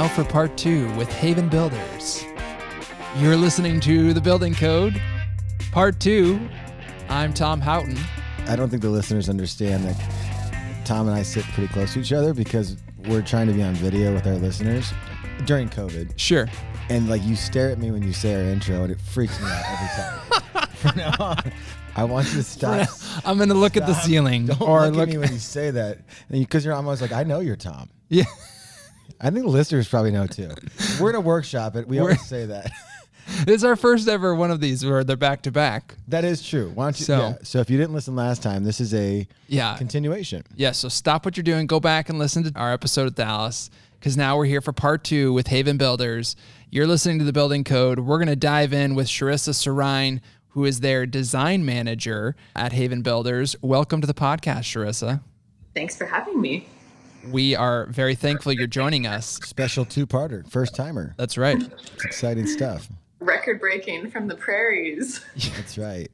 now for part two with Haven Builders. You're listening to The Building Code, part two. I'm Tom Houghton. I don't think the listeners understand that Tom and I sit pretty close to each other because we're trying to be on video with our listeners during COVID. Sure. And like you stare at me when you say our intro, and it freaks me out every time. From now on, I want you to stop. I'm going to look at the Stop. ceiling Don't or look, look. at me when you say that, because you're almost like I know you're Tom. yeah. I think the listeners probably know too. We're in a workshop it. We We're- always say that. This is our first ever one of these where they're back to back. That is true. Why don't you? So- yeah. So if you didn't listen last time, this is a Yeah. continuation. Yeah, so stop what you're doing, go back and listen to our episode of Dallas, because now we're here for part two with Haven Builders. You're listening to the Building Code. We're going to dive in with Charissa Surine, who is their design manager at Haven Builders. Welcome to the podcast, Charissa. Thanks for having me. We are very thankful you're joining us. Special two-parter, first timer. That's right. It's exciting stuff. Record breaking from the prairies. That's right.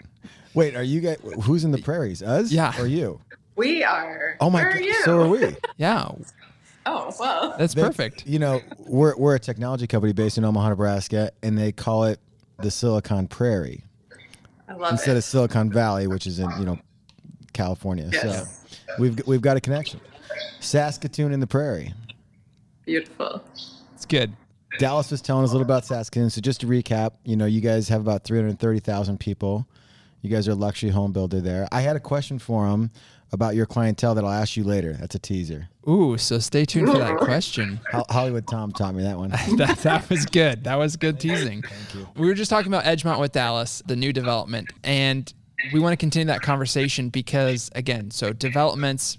Wait, are you guys? Who's in the prairies? Us? Yeah. Or you? We are. Oh my Where god. Are you? So are we. Yeah, Oh well. that's They- perfect. You know, we're we're a technology company based in Omaha, Nebraska, and they call it the Silicon Prairie I love instead it. of Silicon Valley, which is in you know California. Yes. So we've we've got a connection. Saskatoon in the prairie. Beautiful. It's good. Dallas was telling us a little about Saskatoon. So just to recap, you know, you guys have about 330,000 people. You guys are a luxury home builder there. I had a question for him about your clientele that I'll ask you later. That's a teaser. Ooh, so stay tuned for that question. Hollywood Tom taught me that one. that, that was good. That was good teasing. Thank you. We were just talking about Edgemont with Dallas, the new development, and we want to continue that conversation because, again, so developments.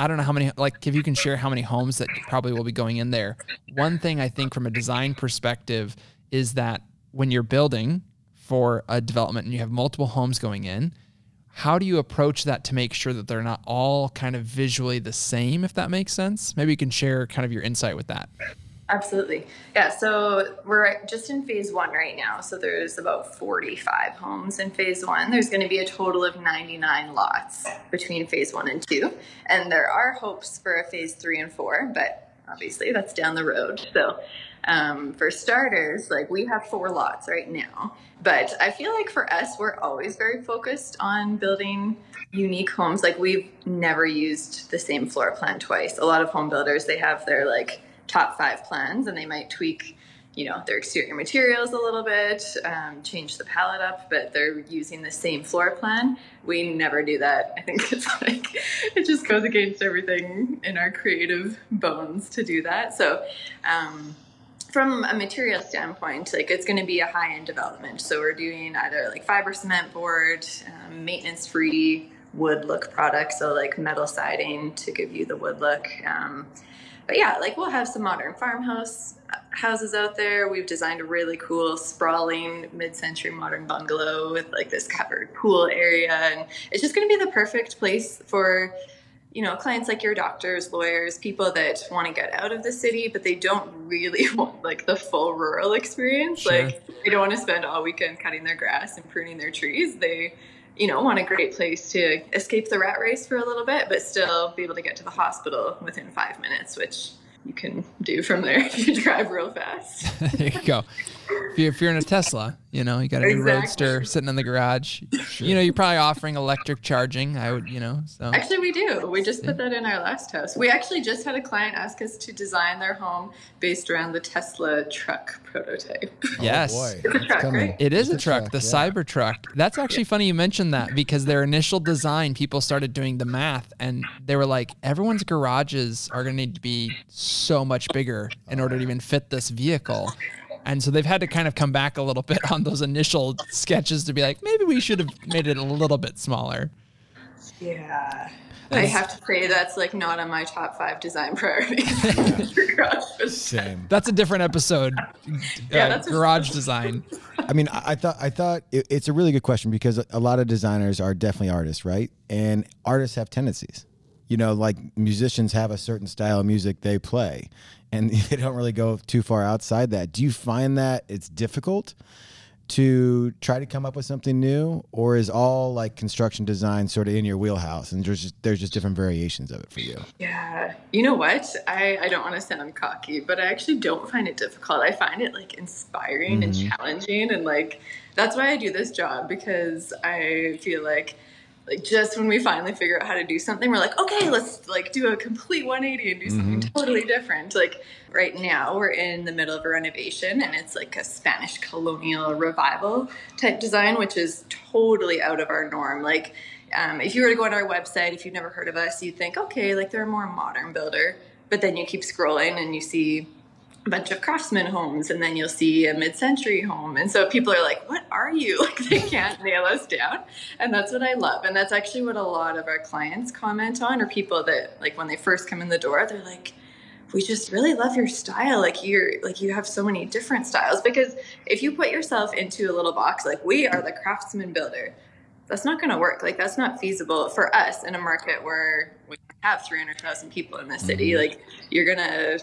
I don't know how many, like, if you can share how many homes that probably will be going in there. One thing I think from a design perspective is that when you're building for a development and you have multiple homes going in, how do you approach that to make sure that they're not all kind of visually the same, if that makes sense? Maybe you can share kind of your insight with that. Absolutely. Yeah. So we're just in phase one right now. So there's about 45 homes in phase one. There's going to be a total of 99 lots between phase one and two. And there are hopes for a phase three and four, but obviously that's down the road. So um, for starters, like we have four lots right now. But I feel like for us, we're always very focused on building unique homes. Like we've never used the same floor plan twice. A lot of home builders, they have their like top five plans and they might tweak you know their exterior materials a little bit um, change the palette up but they're using the same floor plan we never do that i think it's like it just goes against everything in our creative bones to do that so um, from a material standpoint, like it's going to be a high end development. So we're doing either like fiber cement board, um, maintenance free wood look products, so like metal siding to give you the wood look. But yeah, like we'll have some modern farmhouse uh, houses out there. We've designed a really cool, sprawling mid century modern bungalow with like this covered pool area. And it's just going to be the perfect place for you know, clients like your doctors, lawyers, people that want to get out of the city, but they don't really want like the full rural experience. Sure. Like they don't want to spend all weekend cutting their grass and pruning their trees. They, you know, want a great place to escape the rat race for a little bit, but still be able to get to the hospital within five minutes, which you can do from there if you drive real fast. there you go. If you're, if you're in a Tesla, you know, you got a new Exactly. roadster sitting in the garage. You know, you're probably offering electric charging. I would, you know, so Actually, we do. We just put that in our last house. We actually just had a client ask us to design their home based around the Tesla truck prototype. Oh, yes. Oh boy, It's a truck, coming. right? It is a It's truck, the yeah. Cybertruck. That's actually funny you mentioned that because their initial design, people started doing the math and they were like, everyone's garages are going to need to be so much bigger in order to even fit this vehicle. And so they've had to kind of come back a little bit on those initial sketches to be like, maybe we should have made it a little bit smaller. Yeah. I have to say that's like not on my top five design priorities. Garage. Same. That's a different episode. Yeah, uh, that's a- garage design. I mean, I, I thought I thought it, it's a really good question because a lot of designers are definitely artists, right? And artists have tendencies. You know, like musicians have a certain style of music they play, and they don't really go too far outside that. Do you find that it's difficult to try to come up with something new, or is all like construction design sort of in your wheelhouse, and there's just there's just different variations of it for you? Yeah, you know what? I I don't want to sound cocky, but I actually don't find it difficult. I find it like inspiring mm-hmm. and challenging, and like that's why I do this job because I feel like like just when we finally figure out how to do something we're like okay let's like do a complete 180 and do something mm-hmm. totally different. Like right now we're in the middle of a renovation and it's like a spanish colonial revival type design which is totally out of our norm. Like um, if you were to go on our website if you've never heard of us you'd think okay like they're a more modern builder. But then you keep scrolling and you see a bunch of craftsman homes and then you'll see a mid-century home. And so people are like what are you? Like they can't nail us down. And that's what i love. And that's actually what a lot of our clients comment on or people that like when they first come in the door they're like we just really love your style. Like you're like you have so many different styles. Because if you put yourself into a little box like we are the craftsman builder that's not going to work. Like that's not feasible for us in a market where we have 300,000 people in the city. Mm-hmm. like you're going to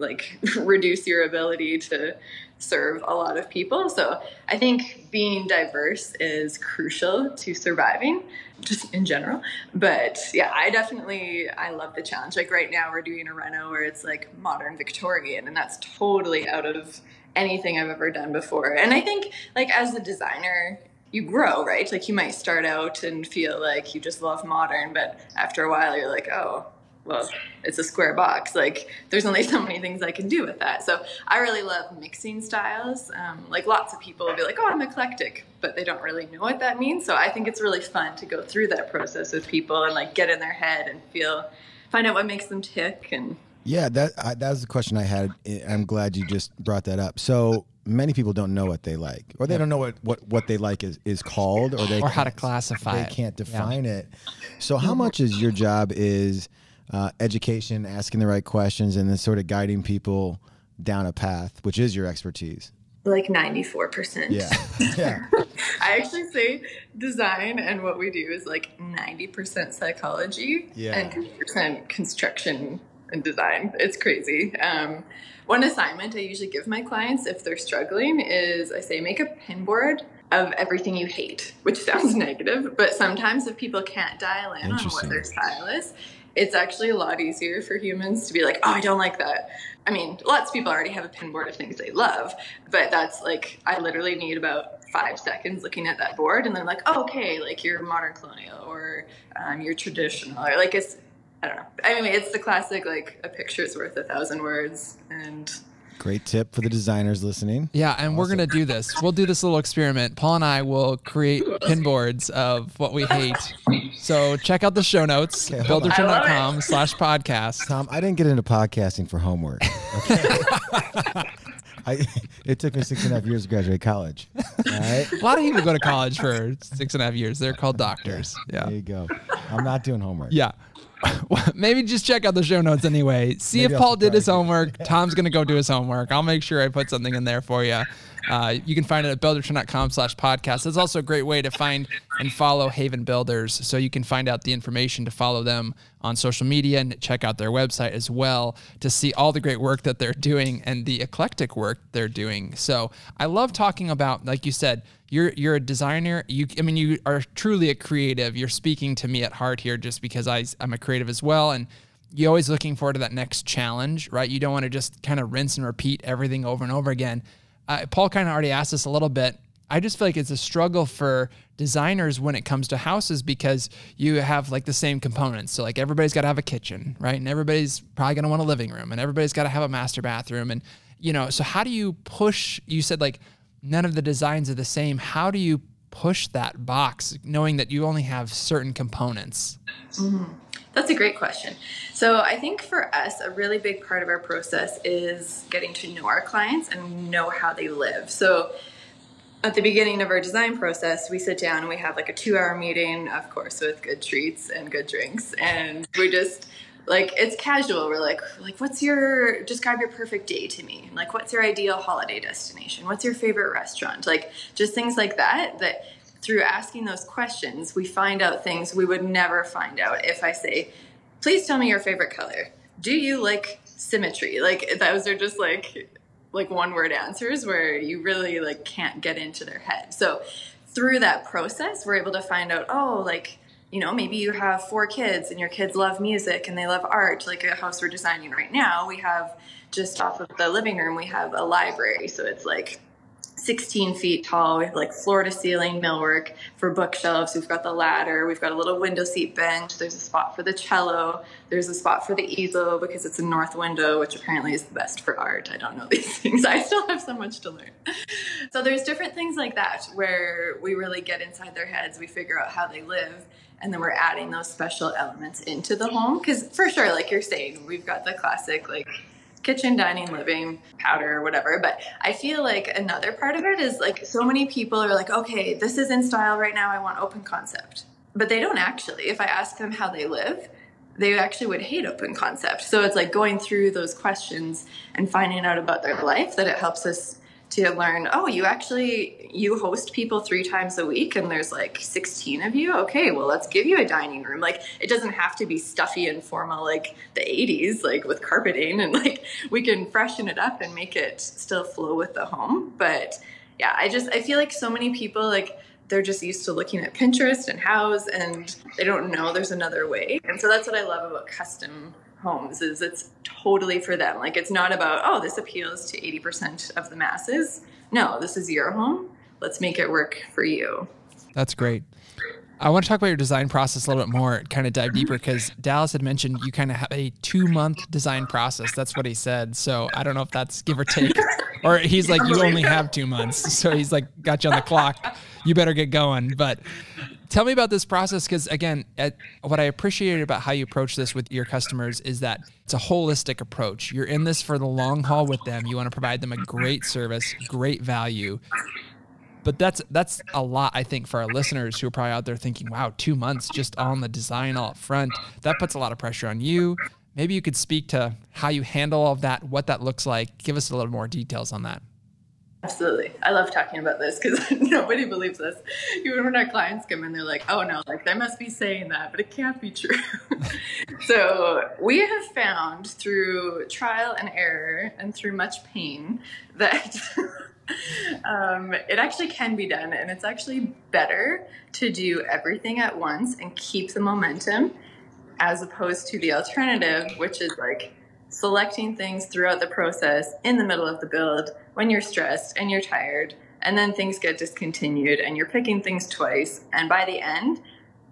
like reduce your ability to serve a lot of people. So I think being diverse is crucial to surviving just in general. But yeah, I definitely I love the challenge. Like right now we're doing a reno where it's like modern Victorian and that's totally out of anything I've ever done before. And I think like as a designer, you grow, right? Like you might start out and feel like you just love modern, but after a while you're like, oh, well, it's a square box. Like, there's only so many things I can do with that. So, I really love mixing styles. Um, like, lots of people will be like, oh, I'm eclectic, but they don't really know what that means. So, I think it's really fun to go through that process with people and like get in their head and feel, find out what makes them tick. And yeah, that I, that was the question I had. I'm glad you just brought that up. So, many people don't know what they like, or they don't know what, what, what they like is, is called, or they or how to classify they it. can't define yeah. it. So, how much is your job is uh, education, asking the right questions, and then sort of guiding people down a path, which is your expertise. Like 94%. Yeah. Yeah. I actually say design and what we do is like 90% psychology yeah. and 10% construction and design. It's crazy. Um, one assignment I usually give my clients if they're struggling is I say, make a pin board of everything you hate, which sounds negative, but sometimes if people can't dial in on what their style is, it's actually a lot easier for humans to be like, oh, I don't like that. I mean, lots of people already have a pin board of things they love, but that's like, I literally need about five seconds looking at that board and then like, oh, okay, like you're modern colonial or um, you're traditional or like it's, I don't know. I mean, it's the classic, like a picture's worth a thousand words and Great tip for the designers listening. Yeah, and awesome. we're gonna do this. We'll do this little experiment. Paul and I will create pin boards of what we hate. So check out the show notes, okay, buildertrend.com slash podcast. Tom, I didn't get into podcasting for homework. Okay. I, it took me six and a half years to graduate college. A lot of people go to college for six and a half years. They're called doctors. Yeah. There you go. I'm not doing homework. Yeah. maybe just check out the show notes anyway. See maybe if Paul did his homework. Tom's gonna go do his homework. I'll make sure I put something in there for you. Uh, you can find it at buildertrend.com slash podcast. It's also a great way to find and follow Haven Builders. So you can find out the information to follow them on social media and check out their website as well to see all the great work that they're doing and the eclectic work they're doing. So I love talking about, like you said, you're you're a designer. You I mean you are truly a creative. You're speaking to me at heart here just because I I'm a creative as well and you're always looking forward to that next challenge, right? You don't want to just kind of rinse and repeat everything over and over again uh, Paul kind of already asked this a little bit. I just feel like it's a struggle for designers when it comes to houses because you have like the same components. So like everybody's got to have a kitchen, right? And everybody's probably going to want a living room and everybody's got to have a master bathroom and you know, so how do you push you said like none of the designs are the same. How do you push that box knowing that you only have certain components? Mm-hmm. That's a great question. So, I think for us, a really big part of our process is getting to know our clients and know how they live. So, at the beginning of our design process, we sit down and we have like a two hour meeting, of course, with good treats and good drinks. And we just, like it's casual. We're like, like, what's your describe your perfect day to me? Like, what's your ideal holiday destination? What's your favorite restaurant? Like, just things like that. That through asking those questions, we find out things we would never find out if I say, please tell me your favorite color. Do you like symmetry? Like, those are just like like one word answers where you really like can't get into their head. So through that process, we're able to find out, oh, like, you know, maybe you have four kids and your kids love music and they love art, like a house we're designing right now. We have just off of the living room, we have a library. So it's like 16 feet tall. We have like floor to ceiling millwork for bookshelves. We've got the ladder. We've got a little window seat bench. There's a spot for the cello. There's a spot for the easel because it's a north window, which apparently is the best for art. I don't know these things. I still have so much to learn. So there's different things like that where we really get inside their heads. We figure out how they live. And then we're adding those special elements into the home. Because for sure, like you're saying, we've got the classic, like kitchen, dining, living, powder, whatever. But I feel like another part of it is like so many people are like, okay, this is in style right now. I want open concept. But they don't actually. If I ask them how they live, they actually would hate open concept. So it's like going through those questions and finding out about their life that it helps us to learn oh you actually you host people three times a week and there's like 16 of you? Okay well let's give you a dining room. Like it doesn't have to be stuffy and formal like the 80s like with carpeting and like we can freshen it up and make it still flow with the home. But yeah i just i feel like so many people like they're just used to looking at pinterest and house and they don't know there's another way. And so that's what i love about custom homes is it's totally for them. Like it's not about, oh, this appeals to 80% of the masses. No, this is your home. Let's make it work for you. That's great. I want to talk about your design process a little bit more, kind of dive deeper because Dallas had mentioned you kind of have a two month design process. That's what he said. So I don't know if that's give or take, or he's like, you only have two months. So he's like, got you on the clock. You better get going. But Tell me about this process because, again, at, what I appreciated about how you approach this with your customers is that it's a holistic approach. You're in this for the long haul with them. You want to provide them a great service, great value. But that's that's a lot, I think, for our listeners who are probably out there thinking, "Wow, two months just on the design all up front." That puts a lot of pressure on you. Maybe you could speak to how you handle all of that, what that looks like. Give us a little more details on that. Absolutely. I love talking about this because nobody believes us. Even when our clients come in, they're like, oh no, like they must be saying that, but it can't be true. so we have found through trial and error and through much pain that um, it actually can be done. And it's actually better to do everything at once and keep the momentum as opposed to the alternative, which is like selecting things throughout the process in the middle of the build when you're stressed and you're tired and then things get discontinued and you're picking things twice and by the end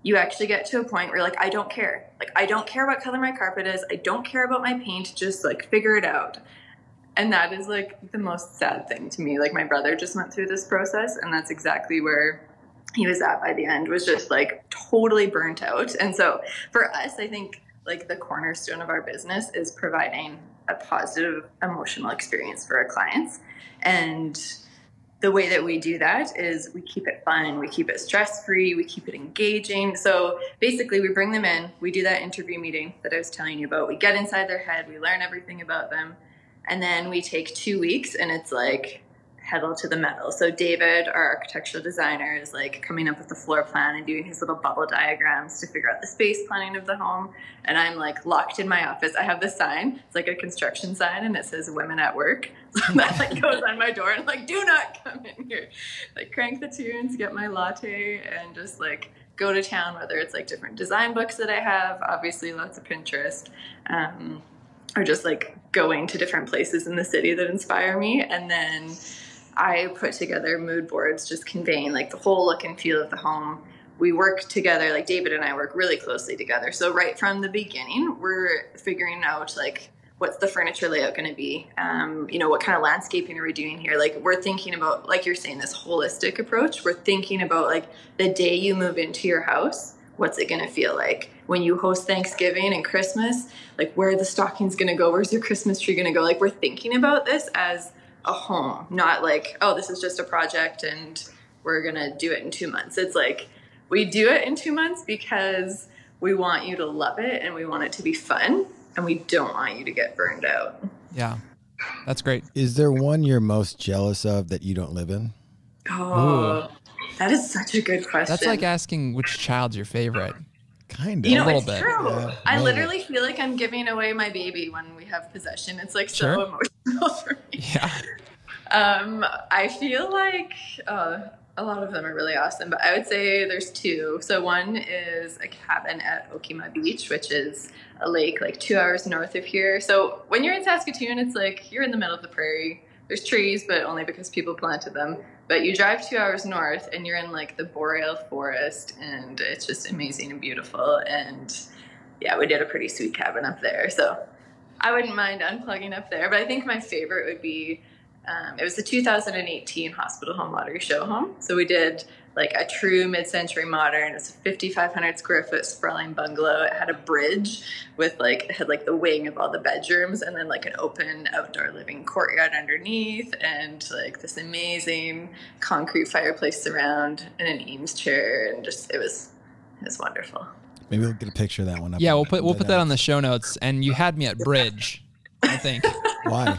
you actually get to a point where like i don't care. Like i don't care what color my carpet is. I don't care about my paint. Just like figure it out. And that is like the most sad thing to me. Like my brother just went through this process and that's exactly where he was at by the end was just like totally burnt out. And so for us i think like the cornerstone of our business is providing a positive emotional experience for our clients. And the way that we do that is we keep it fun, we keep it stress free, we keep it engaging. So basically, we bring them in, we do that interview meeting that I was telling you about. We get inside their head, we learn everything about them, and then we take two weeks, and it's like pedal to the metal. So David, our architectural designer, is like coming up with the floor plan and doing his little bubble diagrams to figure out the space planning of the home. And I'm like locked in my office. I have this sign. It's like a construction sign and it says women at work. So that like goes on my door and like, do not come in here. Like crank the tunes, get my latte and just like go to town, whether it's like different design books that I have, obviously lots of Pinterest. Um, or just like going to different places in the city that inspire me and then I put together mood boards just conveying like the whole look and feel of the home. We work together, like David and I work really closely together. So right from the beginning, we're figuring out like what's the furniture layout going to be um, you know what kind of landscaping are we doing here? Like we're thinking about like you're saying this holistic approach. We're thinking about like the day you move into your house what's it going to feel like? When you host thanksgiving and christmas like where are the stockings going to go? Where's your christmas tree going to go? Like we're thinking about this as a home, not like, oh, this is just a project and we're going to do it in two months. It's like we do it in two months because we want you to love it and we want it to be fun and we don't want you to get burned out. Yeah. That's great. Is there one you're most jealous of that you don't live in? Oh, Ooh. that is such a good question. That's like asking which child's your favorite. Kind of. You know, A little it's bit. true. Yeah, I literally feel like I'm giving away my baby when we have possession. It's like so Sure. emotional for me. Yeah. Um, I feel like uh, a lot of them are really awesome, but I would say there's two. So one is a cabin at Okima Beach, which is a lake like two hours north of here. So when you're in Saskatoon, it's like you're in the middle of the prairie. There's trees, but only because people planted them. But you drive two hours north, and you're in like the boreal forest, and it's just amazing and beautiful. And yeah, we did a pretty sweet cabin up there. So I wouldn't mind unplugging up there. But I think my favorite would be um, it was the 2018 Hospital Home Lottery Show Home. So we did like a true mid-century modern. It's a 5,500 square foot sprawling bungalow. It had a bridge with like it had like the wing of all the bedrooms, and then like an open outdoor living courtyard underneath, and like this amazing concrete fireplace surround, and an Eames chair, and just it was it was wonderful. Maybe we'll get a picture of that one up. Yeah, on we'll put we'll the- put that on the show notes. And you had me at bridge, I think. Why?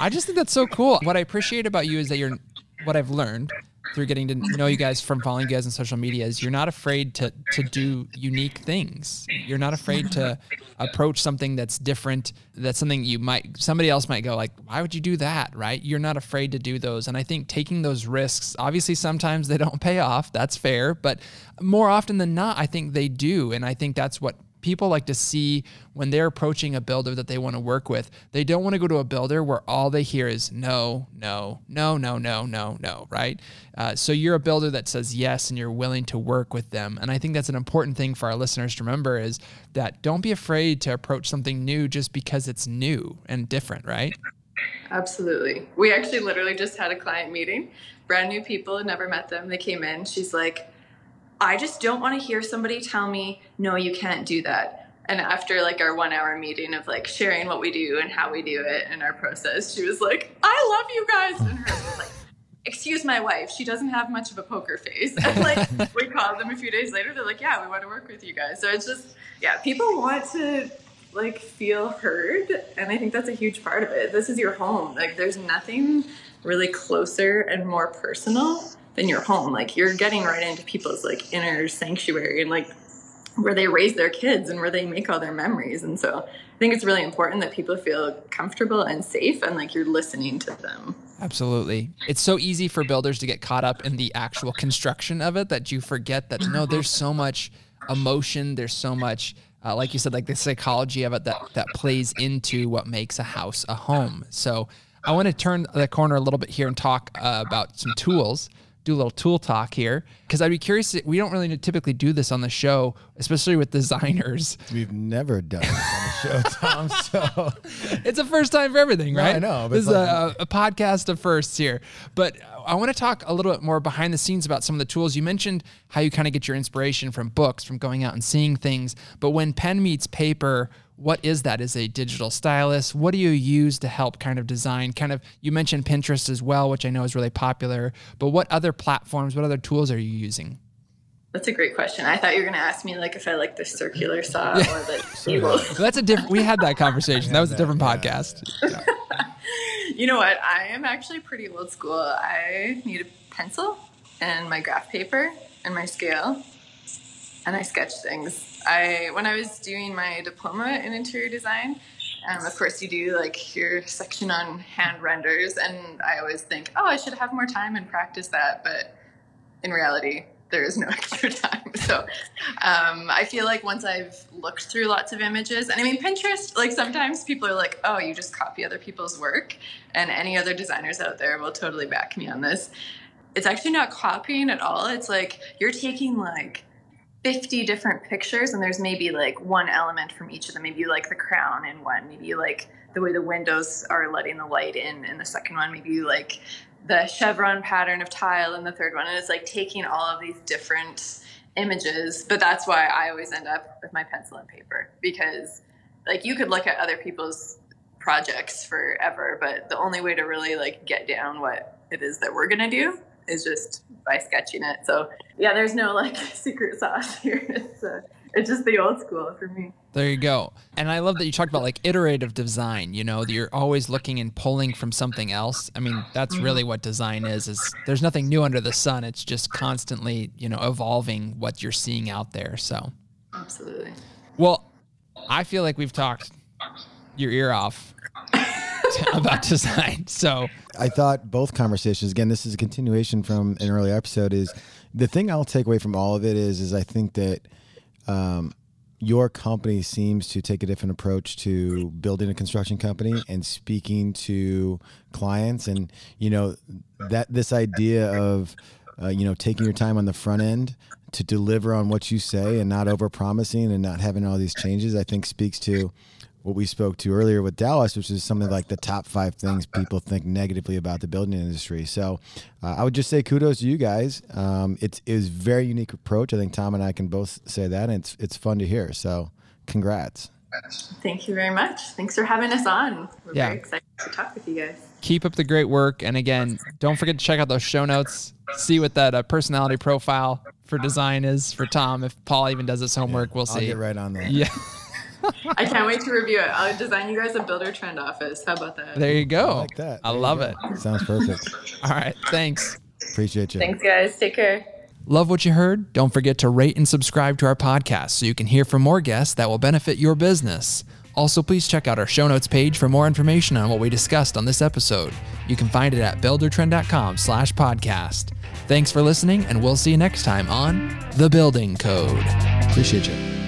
I just think that's so cool. What I appreciate about you is that you're what I've learned through getting to know you guys from following you guys on social media is you're not afraid to to do unique things. You're not afraid to approach something that's different. That's something you might somebody else might go like, why would you do that? Right? You're not afraid to do those. And I think taking those risks, obviously sometimes they don't pay off. That's fair, but more often than not, I think they do. And I think that's what people like to see when they're approaching a builder that they want to work with. They don't want to go to a builder where all they hear is no, no, no, no, no, no, no, right? Uh, so you're a builder that says yes and you're willing to work with them. And I think that's an important thing for our listeners to remember is that don't be afraid to approach something new just because it's new and different, right? Absolutely. We actually literally just had a client meeting. Brand new people, never met them. They came in. She's like, I just don't want to hear somebody tell me, no, you can't do that. And after like our one hour meeting of like sharing what we do and how we do it and our process, she was like, I love you guys. And her was like, excuse my wife, she doesn't have much of a poker face. And like we called them a few days later, they're like, yeah, we want to work with you guys. So it's just, yeah, people want to like feel heard. And I think that's a huge part of it. This is your home. Like there's nothing really closer and more personal than your home. Like you're getting right into people's like inner sanctuary and like where they raise their kids and where they make all their memories. And so I think it's really important that people feel comfortable and safe and like you're listening to them. Absolutely. It's so easy for builders to get caught up in the actual construction of it that you forget that no, there's so much emotion, there's so much uh, like you said, like the psychology of it that that plays into what makes a house a home. So I want to turn the corner a little bit here and talk uh, about some tools. Do a little tool talk here because I'd be curious. We don't really typically do this on the show, especially with designers. We've never done this on the show, Tom. So it's a first time for everything, No, right? I know, but This is it's a, a podcast of firsts here. But I want to talk a little bit more behind the scenes about some of the tools. You mentioned how you kind of get your inspiration from books, from going out and seeing things. But when pen meets paper, what is that? Is a digital stylus? What do you use to help kind of design? Kind of, you mentioned Pinterest as well, which I know is really popular. But what other platforms, what other tools are you using? That's a great question. I thought you were going to ask me like if I like the circular saw or the table. That's a different. We had that conversation. That was a different podcast. You know what? I am actually pretty old school. I need a pencil and my graph paper and my scale, and I sketch things. I when I was doing my diploma in interior design, um, of course you do like your section on hand renders, and I always think, oh, I should have more time and practice that, but in reality, there is no extra time. So um, I feel like once I've looked through lots of images, and I mean, Pinterest, like sometimes people are like, oh, you just copy other people's work. And any other designers out there will totally back me on this. It's actually not copying at all. It's like you're taking like 50 different pictures, and there's maybe like one element from each of them. Maybe you like the crown in one, maybe you like the way the windows are letting the light in in the second one, maybe you like the chevron pattern of tile in the third one and it's like taking all of these different images but that's why i always end up with my pencil and paper because like you could look at other people's projects forever but the only way to really like get down what it is that we're to do is just by sketching it. So yeah there's no like secret sauce here it's it's just the old school for me There you go. And I love that you talked about like iterative design, you know, that you're always looking and pulling from something else. I mean, that's mm-hmm. really what design is is there's nothing new under the sun. It's just constantly, you know, evolving what you're seeing out there. So Absolutely. Well, I feel like we've talked your ear off about design. So I thought both conversations. Again, this is a continuation from an earlier episode. Is the thing I'll take away from all of it is is I think that um, your company seems to take a different approach to building a construction company and speaking to clients, and you know that this idea of uh, you know taking your time on the front end to deliver on what you say and not over promising and not having all these changes. I think speaks to what we spoke to earlier with Dallas, which is something like the top five things people think negatively about the building industry. So uh, I would just say kudos to you guys. Um, it's it very unique approach. I think Tom and I can both say that, and it's it's fun to hear. So congrats. Thank you very much. Thanks for having us on. We're Yeah. very excited to talk with you guys. keep up the great work. And again, don't forget to check out those show notes. See what that uh, personality profile for design is for Tom. If Paul even does his homework, we'll I'll see. get right on that. Yeah, I can't wait to review it. I'll design you guys a Buildertrend office. How about that? there you go. I like that. I There you love it. Sounds perfect. All right, thanks. Appreciate you. Thanks, guys. Take care. Love what you heard? Don't forget to rate and subscribe to our podcast so you can hear from more guests that will benefit your business. Also, please check out our show notes page for more information on what we discussed on this episode. You can find it at buildertrend.com slash podcast. Thanks for listening, and we'll see you next time on The Building Code. Appreciate you.